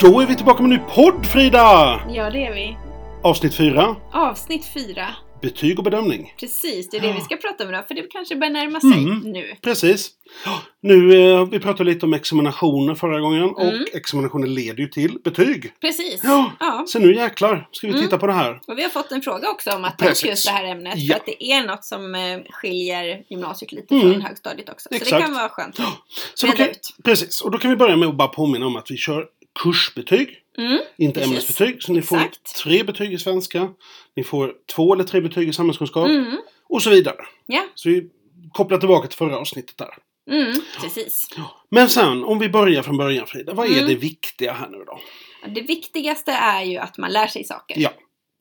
Då är vi tillbaka med en ny podd Frida! Ja, det är vi. Avsnitt 4. Avsnitt fyra. Betyg och bedömning. Precis, det är det vi ska prata om idag, för det kanske börjar närma sig Mm. nu. Precis. Nu, eh, vi pratade lite om examinationer förra gången Mm. och examinationer leder ju till betyg. Precis. Ja. ja. Så nu jäklar ska vi Mm. titta på det här. Och vi har fått en fråga också om att ta upp just det här ämnet. Ja. För att det är något som eh, skiljer gymnasiet lite Mm. från högstadiet också. Så det kan vara skönt att Så kan, ut. precis, och då kan vi börja med att bara påminna om att vi kör kursbetyg, Mm. inte Precis. ämnesbetyg. Så ni får Exakt. tre betyg i svenska, ni får två eller tre betyg i samhällskunskap Mm. och så vidare. Ja, Så vi kopplar tillbaka till förra avsnittet där. mm. precis. Men sen, om vi börjar från början Frida, vad är Mm. det viktiga här nu då? Det viktigaste är ju att man lär sig saker. Ja,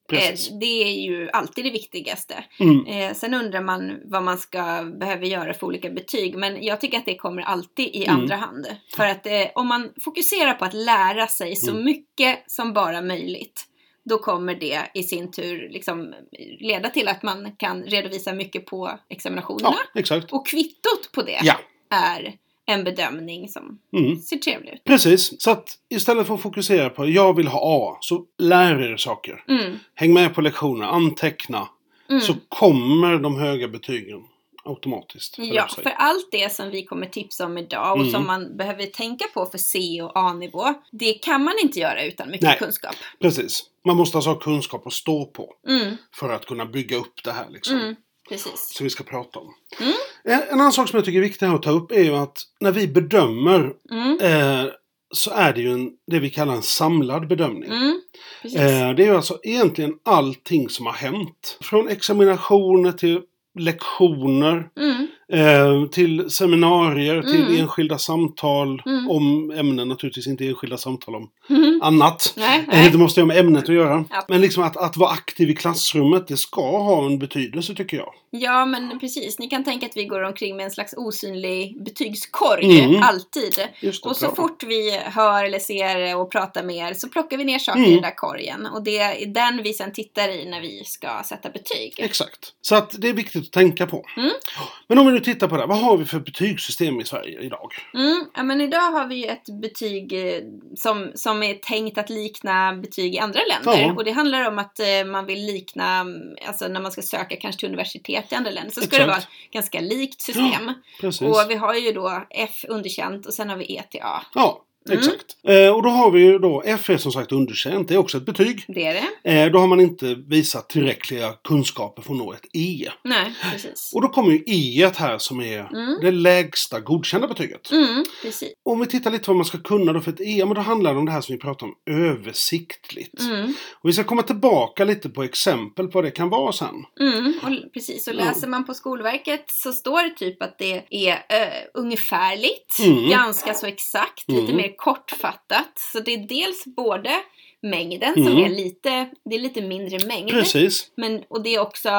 precis. Eh, Det är ju alltid det viktigaste. Mm. Eh, sen undrar man vad man ska behöva göra för olika betyg. Men jag tycker att det kommer alltid i Mm. andra hand. För att eh, om man fokuserar på att lära sig så Mm. mycket som bara möjligt. Då kommer det i sin tur liksom leda till att man kan redovisa mycket på examinationerna. Ja. Och kvittot på det Ja. är en bedömning som Mm. ser trevlig ut. Precis, så att istället för att fokusera på jag vill ha A, så lär er saker. Mm. Häng med på lektioner, anteckna. Mm. Så kommer de höga betygen automatiskt. Ja, för allt det som vi kommer tipsa om idag och Mm. som man behöver tänka på för C och A-nivå, det kan man inte göra utan mycket Nej. kunskap. Precis. Man måste alltså ha kunskap att stå på Mm, för att kunna bygga upp det här liksom. mm, precis. Som vi ska prata om. Mm. En, annan sak som jag tycker är viktig att ta upp är ju att när vi bedömer Mm, eh, så är det ju en, det vi kallar en samlad bedömning. mm. Eh, det är ju alltså egentligen allting som har hänt. Från examinationer till lektioner, Mm, eh, till seminarier, till Mm. enskilda samtal Mm. om ämnen, naturligtvis inte enskilda samtal om mm. annat. Nej, nej. Det måste ju ha med ämnet att göra. Ja. Men liksom att, att vara aktiv i klassrummet, det ska ha en betydelse tycker jag. Ja, men precis. Ni kan tänka att vi går omkring med en slags osynlig betygskorg, Mm. alltid. Det, Och så bra. fort vi hör eller ser och pratar med er så plockar vi ner saker Mm. i den där korgen. Och det är den vi sen tittar i när vi ska sätta betyg. Exakt. Så att det är viktigt att tänka på. Mm. Men om vi nu tittar på det, här, vad har vi för betygssystem i Sverige idag? Mm, ja, men idag har vi ju ett betyg eh, som, som är tänkt att likna betyg i andra länder. Ja. Och det handlar om att eh, man vill likna, mm, alltså när man ska söka kanske till universitet i andra länder, så ska Exakt. det vara ett ganska likt system. Precis. Och vi har ju då F underkänt och sen har vi E till A. Ja. Exakt. Eh, och då har vi ju då F är som sagt underkänt, det är också ett betyg. Det är det. Eh, då har man inte visat tillräckliga kunskaper för att nå ett E. Nej, precis. Och då kommer ju E här som är Mm. det lägsta godkända betyget. Mm, precis. Om vi tittar lite vad man ska kunna då för ett E, men då handlar det om det här som vi pratar om, översiktligt. Mm, Och vi ska komma tillbaka lite på exempel på vad det kan vara sen. mm, och precis. Och läser man på Skolverket så står det typ att det är uh, ungefärligt, Mm. ganska så exakt, lite Mm. mer kortfattat. Så det är dels både mängden som Mm. är lite, det är lite mindre mängd. Precis. Men, och det är också,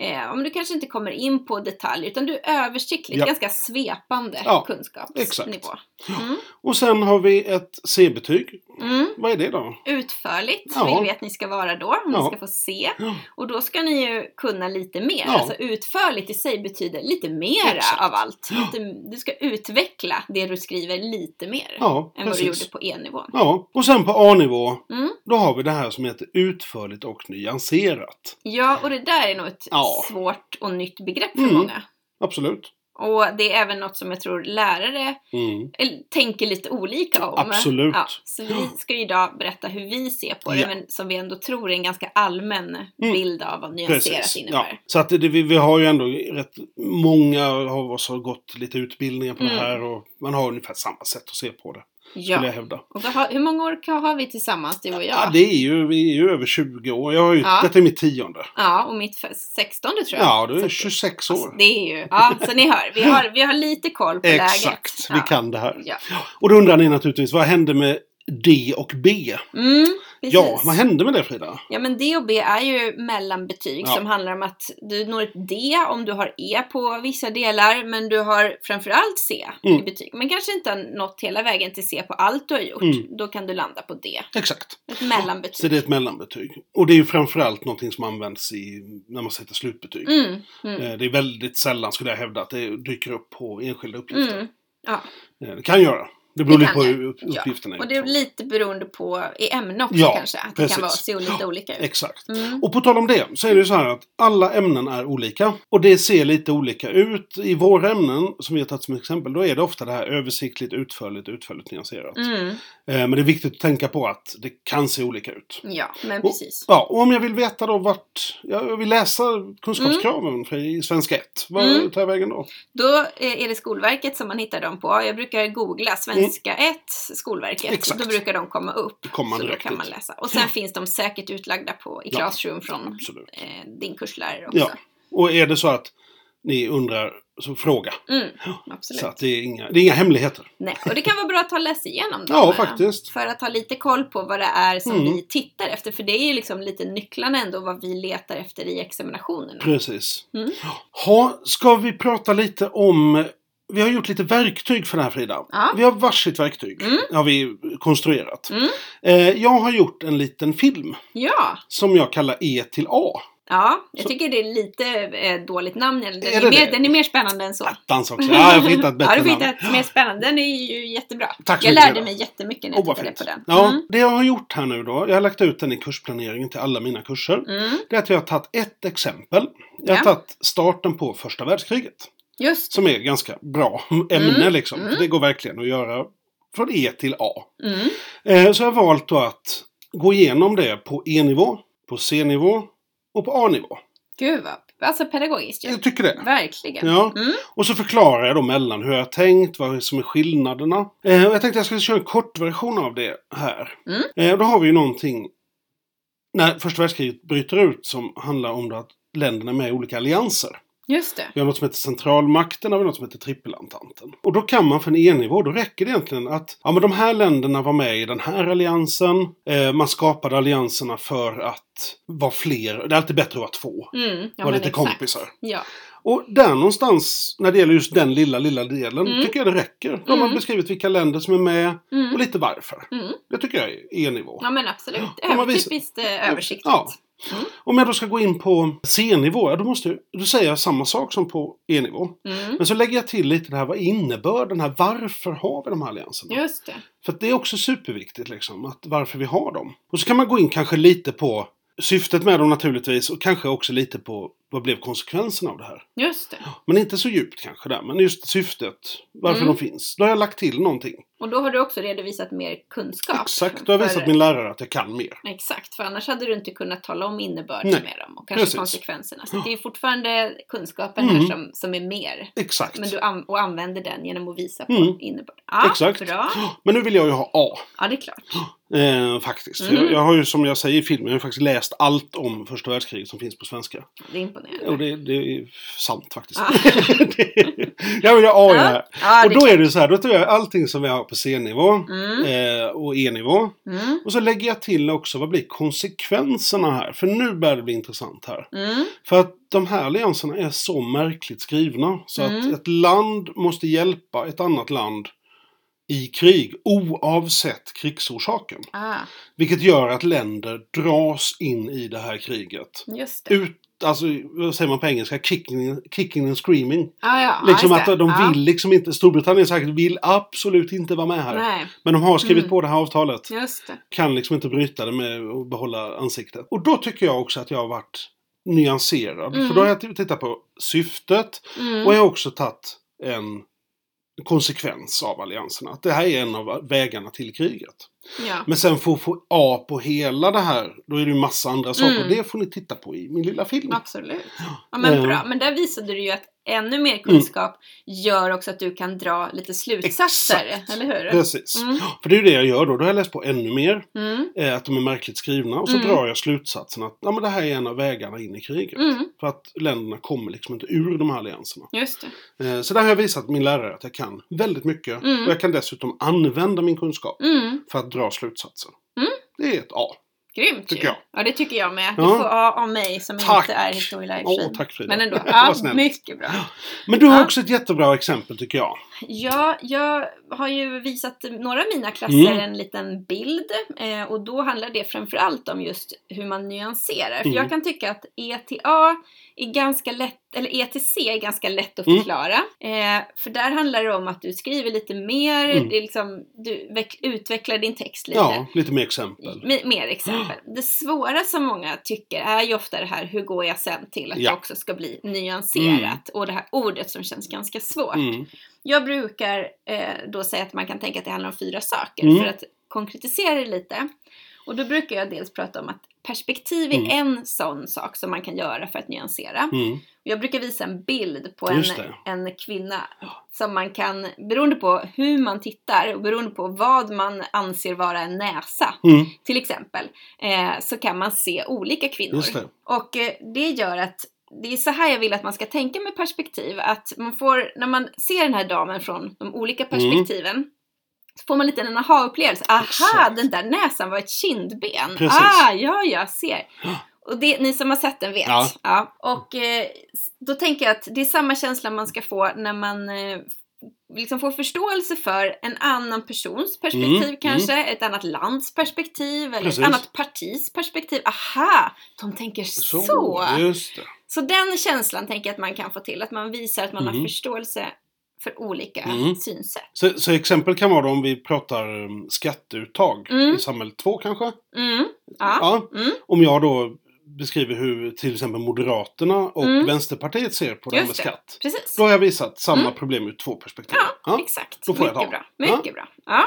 eh, om du kanske inte kommer in på detaljer utan du är översiktligt, Ja. ganska svepande Ja, kunskapsnivå. Mm. Och sen har vi ett C-betyg. Mm. Vad är det då? Utförligt Ja. vill vi att ni ska vara då, om Ja. ni ska få se. Ja. Och då ska ni ju kunna lite mer. Ja. Alltså utförligt i sig betyder lite mera Exakt. av allt. Lite, du ska utveckla det du skriver lite mer Ja, än vad du precis. gjorde på E-nivån. Ja, och sen på A-nivå, Mm. då har vi det här som heter utförligt och nyanserat. Ja, och det där är nog ett svårt och nytt begrepp för Mm. många. Absolut. Och det är även något som jag tror lärare Mm. tänker lite olika om. Absolut. Ja, så vi ska ju idag berätta hur vi ser på det, Ja. men som vi ändå tror är en ganska allmän Mm. bild av vad nyanserat Precis. Ja. innebär. Så att det, vi, vi har ju ändå rätt många av oss har gått lite utbildningar på Mm. det här och man har ungefär samma sätt att se på det. Ja. Skulle jag hävda. Och har, hur många år har vi tillsammans, du och jag? Ja, det är ju, vi är ju över 20 år. Jag har ju, Ja. Detta är mitt tionde. Ja, och mitt för- 16 tror jag. Ja, du är Så- 26 Alltså, år. det är ju, ja, så ni hör, vi har, vi har lite koll på läget. Exakt, vi Ja. kan det här. Ja. Och då undrar ni naturligtvis, vad hände med D och B? Mm. Ja, vad hände med det Frida? Ja men D och B är ju mellanbetyg Ja. som handlar om att du når ett D om du har E på vissa delar men du har framförallt C Mm. i betyg. Men kanske inte har nått hela vägen till C på allt du har gjort. Mm. Då kan du landa på D. Exakt. Ett mellanbetyg. Så det är ett mellanbetyg. Och det är ju framförallt någonting som används i, när man sätter slutbetyg. Mm, mm, Eh, Det är väldigt sällan, skulle jag hävda, att det dyker upp på enskilda uppgifter. mm. Ja, Eh, Det kan göra. Det beror Det lite på det. hur Ja, uppgifterna är. Och det är utformade. lite beroende på i ämne också Ja, kanske. Att det precis. kan vara, se lite olika ut. Exakt. Mm. Och på tal om det så är det ju så här att alla ämnen är olika. Och det ser lite olika ut. I våra ämnen, som vi har tagit som exempel, då är det ofta det här översiktligt, utförligt, utförligt nyanserat. Mm. Eh, Men det är viktigt att tänka på att det kan se olika ut. Ja, men Och- precis. Ja, och om jag vill veta då vart... Jag vill läsa kunskapskraven för i svenska 1. Vad Mm. tar jag vägen då? Då är det Skolverket som man hittar dem på. Jag brukar googla svenska 1, Skolverket. Exakt. Då brukar de komma upp. Man så då kan man läsa. Och sen finns de säkert utlagda på, i Ja, Classroom från eh, din kurslärare också. Ja. Och är det så att ni undrar, så fråga. Mm, absolut. Så att det är inga, det är inga hemligheter. Nej, och det kan vara bra att ta och läsa igenom dem. Ja, faktiskt. För att ha lite koll på vad det är som Mm. vi tittar efter. För det är ju liksom lite nycklarna ändå vad vi letar efter i examinationerna. Precis. Mm. Ha, ska vi prata lite om... Vi har gjort lite verktyg för det här Frida. Ja. Vi har varsitt verktyg. Mm. Har vi konstruerat. Mm. Eh, jag har gjort en liten film. Ja, Som jag kallar E till A. ja, jag Så- tycker det är lite eh, dåligt namn. Den är, Är mer, det? den är mer spännande än så. Attans också. Ja, jag får hitta ett bättre ja, du får namn. hitta ett mer spännande. Den är ju jättebra. Tack så jag lärde mig jättemycket när jag tittade fint. på den. Ja, Mm. det jag har gjort här nu då. Jag har lagt ut den i kursplaneringen till alla mina kurser. Mm. Det är att jag har tagit ett exempel. Jag har Ja. tagit starten på första världskriget. Just Som är ganska bra ämne Mm, liksom. mm. Det går verkligen att göra från E till A. mm. Eh, Så jag har valt då att gå igenom det på E-nivå, på C-nivå och på A-nivå. Gud vad, alltså pedagogiskt ju. Jag tycker det. Verkligen. Ja. Mm. Och så förklarar jag då mellan hur jag har tänkt, vad som är skillnaderna. Eh, och jag tänkte jag skulle köra en kortversion av det här. Mm. Eh, då har vi ju någonting när första världskriget bryter ut som handlar om att länderna är med i olika allianser. Just det. Vi har något som heter centralmakten och vi har något som heter trippelentanten. Och då kan man för en E-nivå, då räcker det egentligen att ja, men de här länderna var med i den här alliansen. Eh, man skapade allianserna för att vara fler. Det är alltid bättre att vara två. Mm. Ja, Var men lite exakt. kompisar. Ja. Och där någonstans, när det gäller just den lilla, lilla delen, Mm. tycker jag det räcker. De har Mm. beskrivit vilka länder som är med Mm. och lite varför. Mm. Det tycker jag är E-nivå. ja, men absolut. Över, visar- typiskt eh, översiktligt. Ja. Mm. Om jag då ska gå in på C-nivå, ja, då, måste, då säger jag samma sak som på E-nivå. Mm. Men så lägger jag till lite det här, vad innebär den här, varför har vi de här allianserna? Just det. För det är också superviktigt liksom, att varför vi har dem. Och så kan man gå in kanske lite på syftet med dem naturligtvis och kanske också lite på vad blev konsekvenserna av det här. Just det. Men inte så djupt kanske där, men just syftet, varför Mm. de finns. Då har jag lagt till någonting. Och då har du också redovisat mer kunskap. Exakt, då har jag visat min lärare att jag kan mer. Exakt, för annars hade du inte kunnat tala om innebörd Nej, med dem och kanske precis. konsekvenserna. Så det är fortfarande kunskapen Mm. här som, som är mer. Exakt. Men du an- och använder den genom att visa på Mm. innebörd. Ja, Exakt. bra. Men nu vill jag ju ha A. Ja, det är klart. Eh, faktiskt. Mm. Jag, jag har ju som jag säger i filmen, jag har faktiskt läst allt om första världskriget som finns på svenska. Det är imponerande. Och det, det är sant faktiskt. Det- jag vill ha A i det här. Ja, Och det då är det så här, då tar jag allting som vi har på C-nivå Mm. eh, och E-nivå. Mm. Och så lägger jag till också, vad blir konsekvenserna här? För nu börjar det bli intressant här. Mm. För att de här allianserna är så märkligt skrivna. Så Mm. att ett land måste hjälpa ett annat land i krig oavsett krigsorsaken. Ah, Vilket gör att länder dras in i det här kriget. just det. Ut, alltså, vad säger man på engelska? Kicking, kicking and screaming. Ah, ja, Liksom just att de ja. vill liksom inte, Storbritannien sagt vill absolut inte vara med här. Nej, Men de har skrivit Mm. på det här avtalet. det. Kan liksom inte bryta det med att behålla ansiktet. Och då tycker jag också att jag har varit nyanserad. Mm. För då har jag tittat på syftet Mm. och jag har också tagit en konsekvens av allianserna. Att det här är en av vägarna till kriget. Ja. Men sen för att få A på hela det här, då är det ju massa andra saker. Mm. Det får ni titta på i min lilla film. Absolut. Ja, men Eh. bra. Men där visade du ju att ännu mer kunskap gör också att du kan dra lite slutsatser. Exakt. Eller hur? Precis. Mm. För det är ju det jag gör då. Då har jag läst på ännu mer. Mm. Eh, att de är märkligt skrivna. Och så Mm. drar jag slutsatsen att ja, men det här är en av vägarna in i kriget. Mm. För att länderna kommer liksom inte ur de här allianserna. Just det. Eh, så där har jag visat min lärare att jag kan väldigt mycket. Mm. Och jag kan dessutom använda min kunskap Mm. för att dra slutsatser. Mm. Det är ett A. Grymt Tycker ju. jag. Ja, det tycker jag med. Du Ja. får A av mig som Tack. inte är historielärare Åh, tack Frida. Men ändå. Ja, mycket bra. Men du har Ja. också ett jättebra exempel tycker jag. Ja, jag har ju visat några av mina klasser Mm. en liten bild eh, och då handlar det framförallt om just hur man nyanserar. För Mm. jag kan tycka att ETA är ganska lätt, eller ETC är ganska lätt att Mm. förklara. Eh, för där handlar det om att du skriver lite mer, Mm. det liksom, du veck- utvecklar din text lite. Ja, lite mer exempel. Med, mer exempel. Det svåra som många tycker är ju ofta det här, hur går jag sen till att Ja. det också ska bli nyanserat? Och det här ordet som känns ganska svårt. Jag brukar eh, då säga att man kan tänka att det handlar om fyra saker Mm. för att konkretisera det lite. Och då brukar jag dels prata om att perspektiv är Mm. en sån sak som man kan göra för att nyansera. Mm. Jag brukar visa en bild på en, en kvinna som man kan, beroende på hur man tittar och beroende på vad man anser vara en näsa, Mm. till exempel, eh, så kan man se olika kvinnor. Det. Och eh, det gör att det är så här jag vill att man ska tänka med perspektiv. Att man får, när man ser den här damen från de olika perspektiven, så får man lite en aha-upplevelse. Aha, Exakt. den där näsan var ett kindben. Precis. Ah, ja, jag ser. Och det, ni som har sett den vet. Ja. Och eh, då tänker jag att det är samma känsla man ska få när man eh, liksom får förståelse för en annan persons perspektiv Mm, kanske, ett annat lands perspektiv eller Precis. ett annat partis perspektiv. Aha, de tänker så! Så, Det. den känslan tänker jag att man kan få till, att man visar att man har Mm. förståelse för olika Mm. synsätt. Så, så exempel kan vara då om vi pratar um, skatteuttag Mm. i samhälle 2 kanske? Mm. Ja. Mm. Om jag då beskriver hur till exempel Moderaterna och Mm. Vänsterpartiet ser på det här med skatt. Precis. Då har jag visat samma Mm. problem ur två perspektiv. Ja, exakt. då får jag mycket ta. bra. Mycket bra. Ja.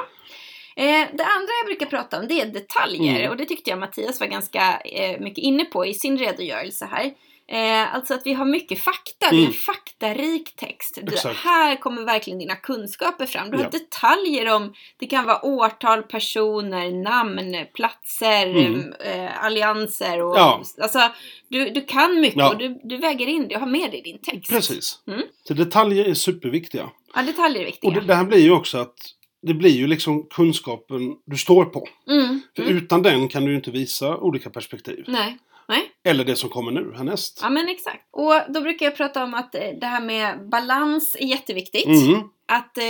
Eh, det andra jag brukar prata om det är detaljer Mm. och det tyckte jag Mattias var ganska eh, mycket inne på i sin redogörelse här. Eh, alltså att vi har mycket fakta, det är en Mm. faktarik text. Du, här kommer verkligen dina kunskaper fram. Du har Ja. detaljer om, det kan vara årtal, personer, namn, platser, Mm. eh, allianser och Ja. alltså du, du kan mycket Ja. och du, du väger in det och har med det i din text. Precis. Mm. Så detaljer är superviktiga. Ja, detaljer är viktiga. Och det, det här blir ju också att det blir ju liksom kunskapen du står på. mm. För Mm. utan den kan du ju inte visa olika perspektiv. Nej. Nej. Eller det som kommer nu härnäst. Ja men exakt. Och då brukar jag prata om att eh, det här med balans är jätteviktigt. Mm. Att eh,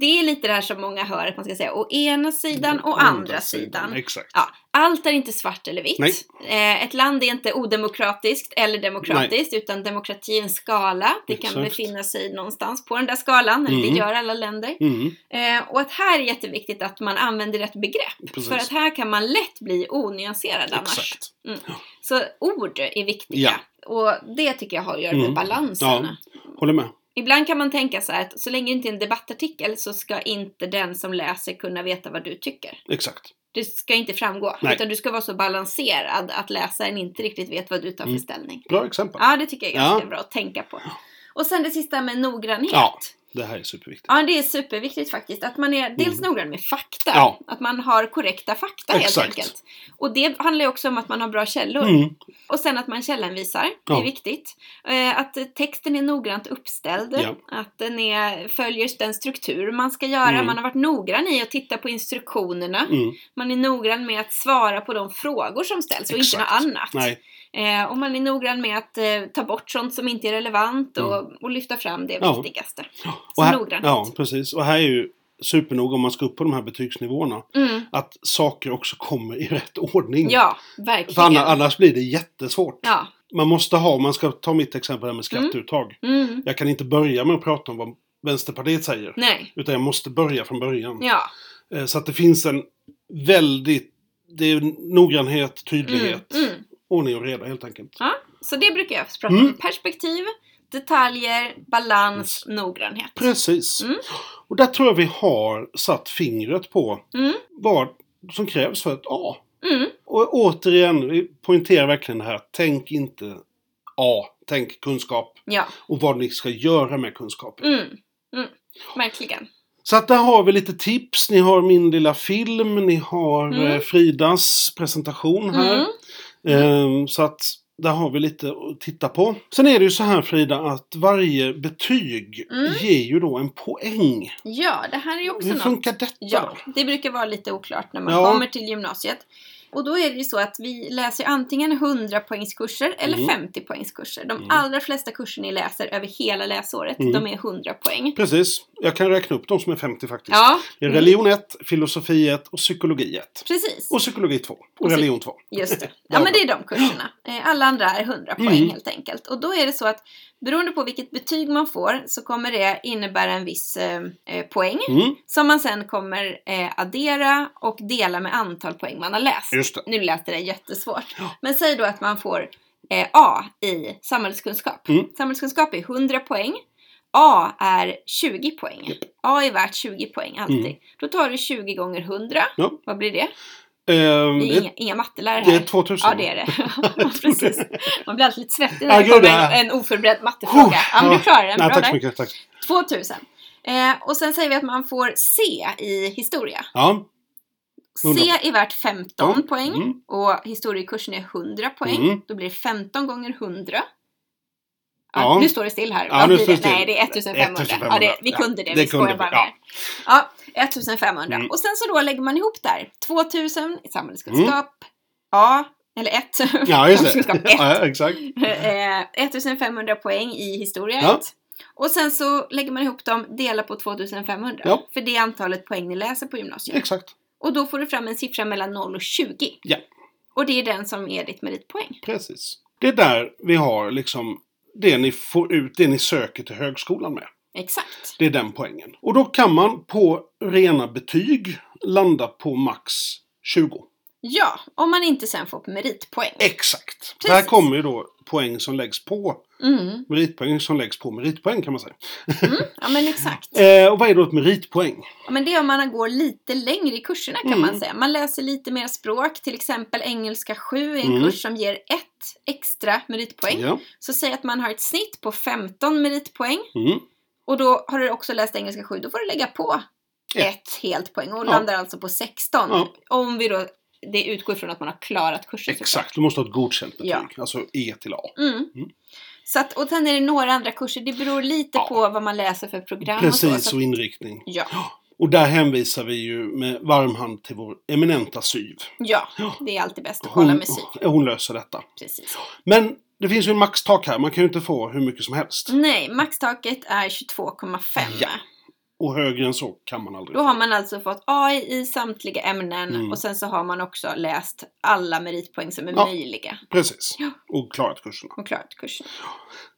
det är lite det här som många hör att man ska säga å ena sidan och andra, sidan. Exakt. Ja, allt är inte svart eller vitt. Nej. Eh, ett land är inte odemokratiskt eller demokratiskt utan demokrati är en skala. Det kan Exakt. befinna sig någonstans på den där skalan. eller Det Mm. gör alla länder. Mm. Eh, och att här är jätteviktigt att man använder rätt begrepp. Precis. För att här kan man lätt bli onyanserad annars. Exakt. Så ord är viktiga. Och det tycker jag har att göra med Mm. balansen. Ja. Håller med. Ibland kan man tänka så här att så länge det inte är en debattartikel så ska inte den som läser kunna veta vad du tycker. Exakt. Det ska inte framgå. Nej. Utan du ska vara så balanserad att läsaren inte riktigt vet vad du tar för Mm. ställning. Bra exempel. Ja, det tycker jag är ganska Ja. bra att tänka på. Och sen det sista med noggrannhet. Ja. Det här är superviktigt. Ja, det är superviktigt faktiskt. Att man är dels Mm. noggrann med fakta. Ja. Att man har korrekta fakta helt Exakt. enkelt. Och det handlar ju också om att man har bra källor. Mm. Och sen att man källanvisar. Det Ja. är viktigt. Eh, att texten är noggrant uppställd. Ja. Att den är, följer den struktur man ska göra. Mm. Man har varit noggrann i att titta på instruktionerna. Mm. Man är noggrann med att svara på de frågor som ställs och inte något Exakt. annat. Nej. Eh, och man är noggrann med att eh, ta bort sånt som inte är relevant och, och lyfta fram det Mm. Ja. viktigaste. Så här, noggrannhet. ja, precis. Och här är ju supernoga om man ska upp på de här betygsnivåerna. Mm. Att saker också kommer i rätt ordning. Ja, För verkligen. annars, annars blir det jättesvårt. Ja. Man måste ha, om man ska ta mitt exempel här med skatteuttag. Mm. Jag kan inte börja med att prata om vad Vänsterpartiet säger. Nej. Utan jag måste börja från början. Ja. Eh, Så att det finns en väldigt det är noggrannhet, tydlighet, Mm. Mm. ordning och reda helt enkelt. Så det brukar jag prata Mm. om. Perspektiv, detaljer, balans, noggrannhet. Precis. Mm. Och där tror jag vi har satt fingret på Mm. vad som krävs för ett A. Mm. Och återigen, vi poängterar verkligen det här. Tänk inte A, tänk kunskap. Ja. Och vad ni ska göra med kunskapen. Mm. Mm. Verkligen. Så att där har vi lite tips. Ni har min lilla film, ni har Mm. eh, Fridas presentation här. Mm. Ehm, så att där har vi lite att titta på. Sen är det ju så här Frida att varje betyg Mm. ger ju då en poäng. Ja, det här är ju också Hur något. funkar detta Ja, det brukar vara lite oklart när man Ja. kommer till gymnasiet. Och då är det ju så att vi läser antingen 100 poängskurser eller Mm. 50 poängskurser. De Mm. allra flesta kurser ni läser över hela läsåret, Mm. de är 100 poäng. Precis. Jag kan räkna upp de som är 50 faktiskt. Ja, Det är religion 1, filosofi 1 och psykologi 1. precis. Och psykologi 2. Och Och religion 2. Just det. Ja, men det är de kurserna. Eh, Alla andra är 100 poäng Mm. helt enkelt. Och då är det så att beroende på vilket betyg man får så kommer det innebära en viss eh, eh, poäng Mm, som man sen kommer eh, addera och dela med antal poäng man har läst. Nu lät det jättesvårt. Ja. Men säg då att man får eh, A i samhällskunskap. Mm. Samhällskunskap är 100 poäng. A är 20 poäng. Japp. A är värt 20 poäng alltid. Mm. Då tar du 20 gånger 100. Ja. Vad blir det? Ehm, Vi är det, inga, inga mattelärare det här. är 2000. Ja, det är det. Precis. Man blir alltid lite svettig Ja, när det kommer ja. en, en oförberedd mattefråga. Oh, Ja, men ja. du klarar den. Bra tack så mycket. Tack. 2000. Eh, och sen säger vi att man får C i historia. Ja. C 100. är värt 15 Ja. poäng Mm. och historiekursen är 100 poäng. Mm. Då blir det 15 gånger 100. Ja, Ja. Nu står det still här. Ja, nu står det? det still. Nej, det är 1500. 1500. Ja, det, vi Ja, kunde det. det vi kunde bara vi, med ja. Er. Ja, 1500. Mm. Och sen så då lägger man ihop där. 2000 i samhällskunskap. A, eller 1. Mm. Ja, just det. samhällskunskap 1. Ja, exakt. Eh, 1500 poäng i historia Ja. 1. Och sen så lägger man ihop dem, delar på 2500. Ja. För det är antalet poäng ni läser på gymnasiet. Exakt. Och då får du fram en siffra mellan 0 och 20. Ja. Och det är den som är ditt meritpoäng. Precis. Det är där vi har liksom det ni får ut, det ni söker till högskolan med. Exakt. Det är den poängen. Och då kan man på rena betyg landa på max 20. Ja, om man inte sen får meritpoäng. Exakt. Precis. Där kommer ju då poäng som läggs på Mm. meritpoäng som läggs på meritpoäng kan man säga. Ja, men exakt. Eh, och vad är då ett meritpoäng? Ja, men det är om man går lite längre i kurserna kan Mm. man säga. Man läser lite mer språk, till exempel engelska 7 är en Mm. kurs som ger ett extra meritpoäng. Ja. Så säg att man har ett snitt på 15 meritpoäng Mm. Och då har du också läst engelska 7, då får du lägga på Ett. ett helt poäng och Ja. landar alltså på 16. Ja. Om vi då, det utgår från att man har klarat kursen Exakt, du måste ha ett godkänt betyg. Ja. Alltså E till A. Mm. Mm. Så att, och sen är det några andra kurser, det beror lite på vad man läser för program och så. Precis, så och inriktning. ja. Och där hänvisar vi ju med varm hand till vår eminenta SYV. ja, det är alltid bäst att kolla med SYV. hon löser detta. Precis. Men det finns ju en maxtak här, man kan ju inte få hur mycket som helst. Nej, maxtaket är 22,5. Ja. Och högre än så kan man aldrig Då få. har man alltså fått A i samtliga ämnen Mm. och sen så har man också läst alla meritpoäng som är Ja. möjliga Precis. Ja. Och klarat kurserna. och klarat kursen.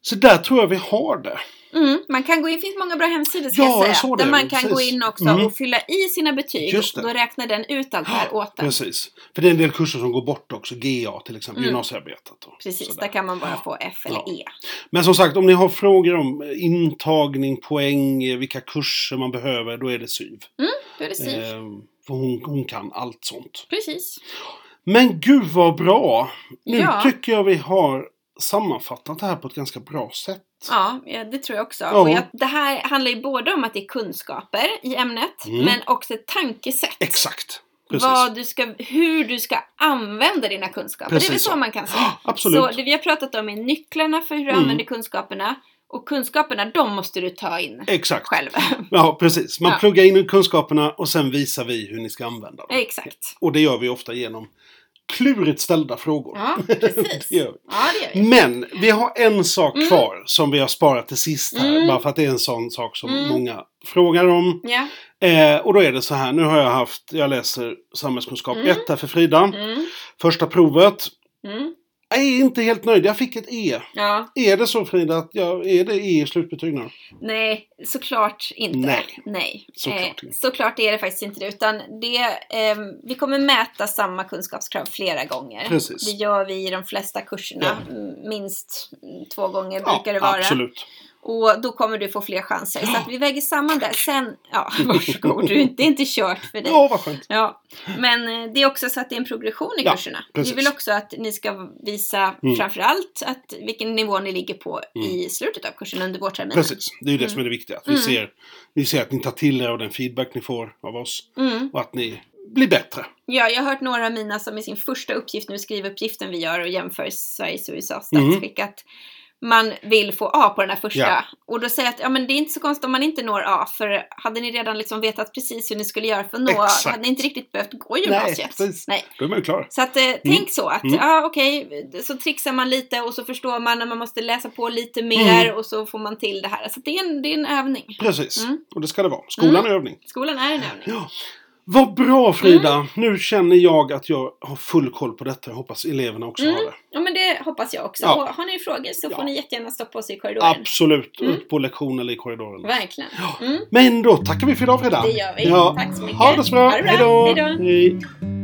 Så där tror jag vi har det. Mm, man kan gå in, det finns många bra hemsidor ska Ja, jag säga. jag där det, man kan precis. gå in också Mm. och fylla i sina betyg. Just det. Då räknar den ut allt det här åt en. Precis. För det är en del kurser som går bort också. GA till exempel, Mm. gymnasiearbetet. Precis, sådär. där kan man bara få F eller Ja. E. Men som sagt, om ni har frågor om intagning, poäng, vilka kurser man behöver, då är det SYV. Då är det SIF. Eh, för hon, hon kan allt sånt. Precis. Men gud vad bra! Nu Ja. tycker jag vi har sammanfattat det här på ett ganska bra sätt. Ja, det tror jag också. Ja. Och jag, det här handlar ju både om att det är kunskaper i ämnet, Mm. men också ett tankesätt. Exakt! Precis. Vad du ska, hur du ska använda dina kunskaper. det är väl Precis så så. man kan säga. Ja, absolut. Så det vi har pratat om är nycklarna för hur du Mm. använder kunskaperna. Och kunskaperna, de måste du ta in Exakt. själv. Ja, precis. Man Ja. pluggar in kunskaperna och sen visar vi hur ni ska använda dem. Exakt. Och det gör vi ofta genom klurigt ställda frågor. Ja, precis. Det vi. Ja, det vi. Men vi har en sak Mm. kvar som vi har sparat till sist här. Mm. Bara för att det är en sån sak som Mm. många frågar om. Ja. Eh, och då är det så här, nu har jag haft, jag läser samhällskunskap Mm. 1 här för Frida. Mm. Första provet. Mm. Jag är inte helt nöjd, jag fick ett E. Ja. Är det så Frida, att jag, är det E i slutbetyg nu? Nej, såklart inte. Nej. Nej. Såklart eh, såklart är det faktiskt inte det. Utan det, eh, vi kommer mäta samma kunskapskrav flera gånger. Precis. Det gör vi i de flesta kurserna. Ja. Minst två gånger Ja, brukar det vara. absolut. Och då kommer du få fler chanser. Så att vi väger samman där. Sen, ja, varsågod. Du, det är inte kört för dig. Ja, vad skönt. Ja, men eh, det är också så att det är en progression i Ja, kurserna. precis. Vi vill också att ni ska visa Mm. framförallt att vilken nivå ni ligger på Mm. i slutet av kursen under vårterminen. Precis, det är ju det Mm. som är det viktiga. Att vi, Mm. ser, vi ser att ni tar till er av den feedback ni får av oss. Mm. Och att ni blir bättre. Ja, jag har hört några av mina som i sin första uppgift nu, skrivuppgiften vi gör och jämför Sveriges och USAs Mm. statsskick, att man vill få A på den här första. Ja. Och då säger jag att ja, men det är inte så konstigt om man inte når A. För hade ni redan liksom vetat precis hur ni skulle göra för att nå A, hade ni inte riktigt behövt gå gymnasiet. precis. Nej. Då är man ju klar. Så att, eh, tänk så att, Mm. ja okej, så trixar man lite och så förstår man när man måste läsa på lite mer Mm. och så får man till det här. Så det, är en, det är en övning. Precis. Mm. Och det ska det vara. Skolan är övning. Skolan är en övning. Ja. Vad bra Frida! Mm. Nu känner jag att jag har full koll på detta. Jag hoppas eleverna också Mm. har det. Ja men det hoppas jag också. Ja. Har ni frågor så Ja. får ni jättegärna stoppa oss i korridoren. Absolut. Mm. Ut på lektion eller i korridoren. Verkligen. Ja. Mm. Men då tackar vi för idag Frida. Det gör vi. Ja. Tack så mycket. Ha det så bra. Ha det bra. Hej då. Hej då. Hej.